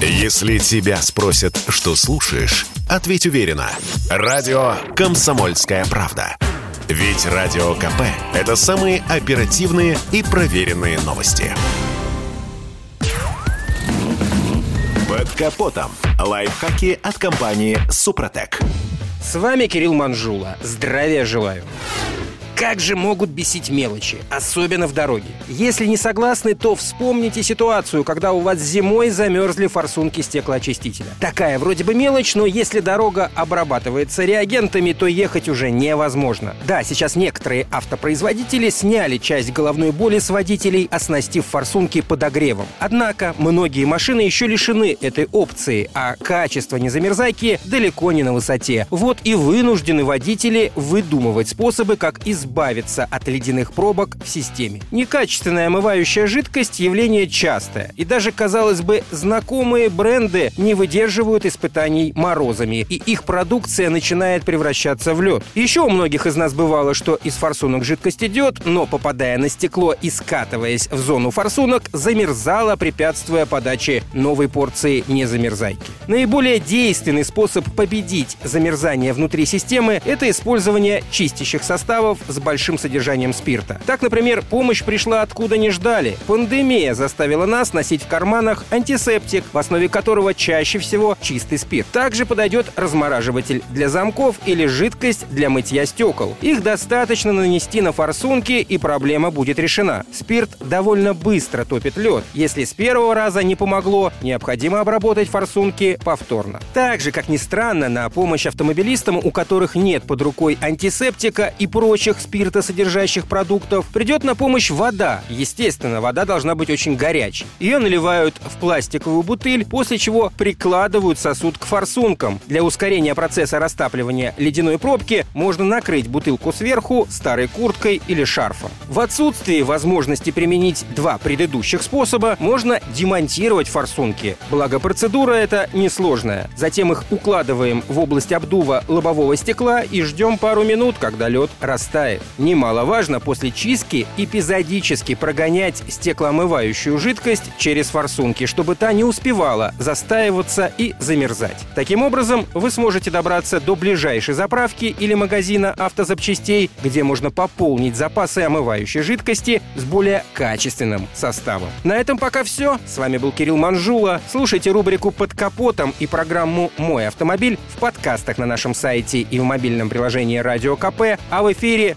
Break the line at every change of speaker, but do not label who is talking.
Если тебя спросят, что слушаешь, ответь уверенно. Радио «Комсомольская правда». Ведь Радио КП – это самые оперативные и проверенные новости. Под капотом. Лайфхаки от компании «Супротек».
С вами Кирилл Манжула. Здравия желаю. Как же могут бесить мелочи, особенно в дороге? Если не согласны, то вспомните ситуацию, когда у вас зимой замерзли форсунки стеклоочистителя. Такая вроде бы мелочь, но если дорога обрабатывается реагентами, то ехать уже невозможно. Да, сейчас некоторые автопроизводители сняли часть головной боли с водителей, оснастив форсунки подогревом. Однако многие машины еще лишены этой опции, а качество незамерзайки далеко не на высоте. Вот и вынуждены водители выдумывать способы, как избавиться избавиться от ледяных пробок в системе. Некачественная омывающая жидкость – явление частое. И даже, казалось бы, знакомые бренды не выдерживают испытаний морозами, и их продукция начинает превращаться в лед. Еще у многих из нас бывало, что из форсунок жидкость идет, но, попадая на стекло и скатываясь в зону форсунок, замерзала, препятствуя подаче новой порции незамерзайки. Наиболее действенный способ победить замерзание внутри системы – это использование чистящих составов с большим содержанием спирта. Так, например, помощь пришла откуда не ждали. Пандемия заставила нас носить в карманах антисептик, в основе которого чаще всего чистый спирт. Также подойдет размораживатель для замков или жидкость для мытья стекол. Их достаточно нанести на форсунки, и проблема будет решена. Спирт довольно быстро топит лед. Если с первого раза не помогло, необходимо обработать форсунки повторно. Также, как ни странно, на помощь автомобилистам, у которых нет под рукой антисептика и прочих спиртосодержащих продуктов, придет на помощь вода. Естественно, вода должна быть очень горячей. Ее наливают в пластиковую бутыль, после чего прикладывают сосуд к форсункам. Для ускорения процесса растапливания ледяной пробки можно накрыть бутылку сверху старой курткой или шарфом. В отсутствии возможности применить два предыдущих способа, можно демонтировать форсунки. Благо процедура эта несложная. Затем их укладываем в область обдува лобового стекла и ждем пару минут, когда лед растает бывает. Немаловажно после чистки эпизодически прогонять стеклоомывающую жидкость через форсунки, чтобы та не успевала застаиваться и замерзать. Таким образом, вы сможете добраться до ближайшей заправки или магазина автозапчастей, где можно пополнить запасы омывающей жидкости с более качественным составом. На этом пока все. С вами был Кирилл Манжула. Слушайте рубрику «Под капотом» и программу «Мой автомобиль» в подкастах на нашем сайте и в мобильном приложении «Радио КП», а в эфире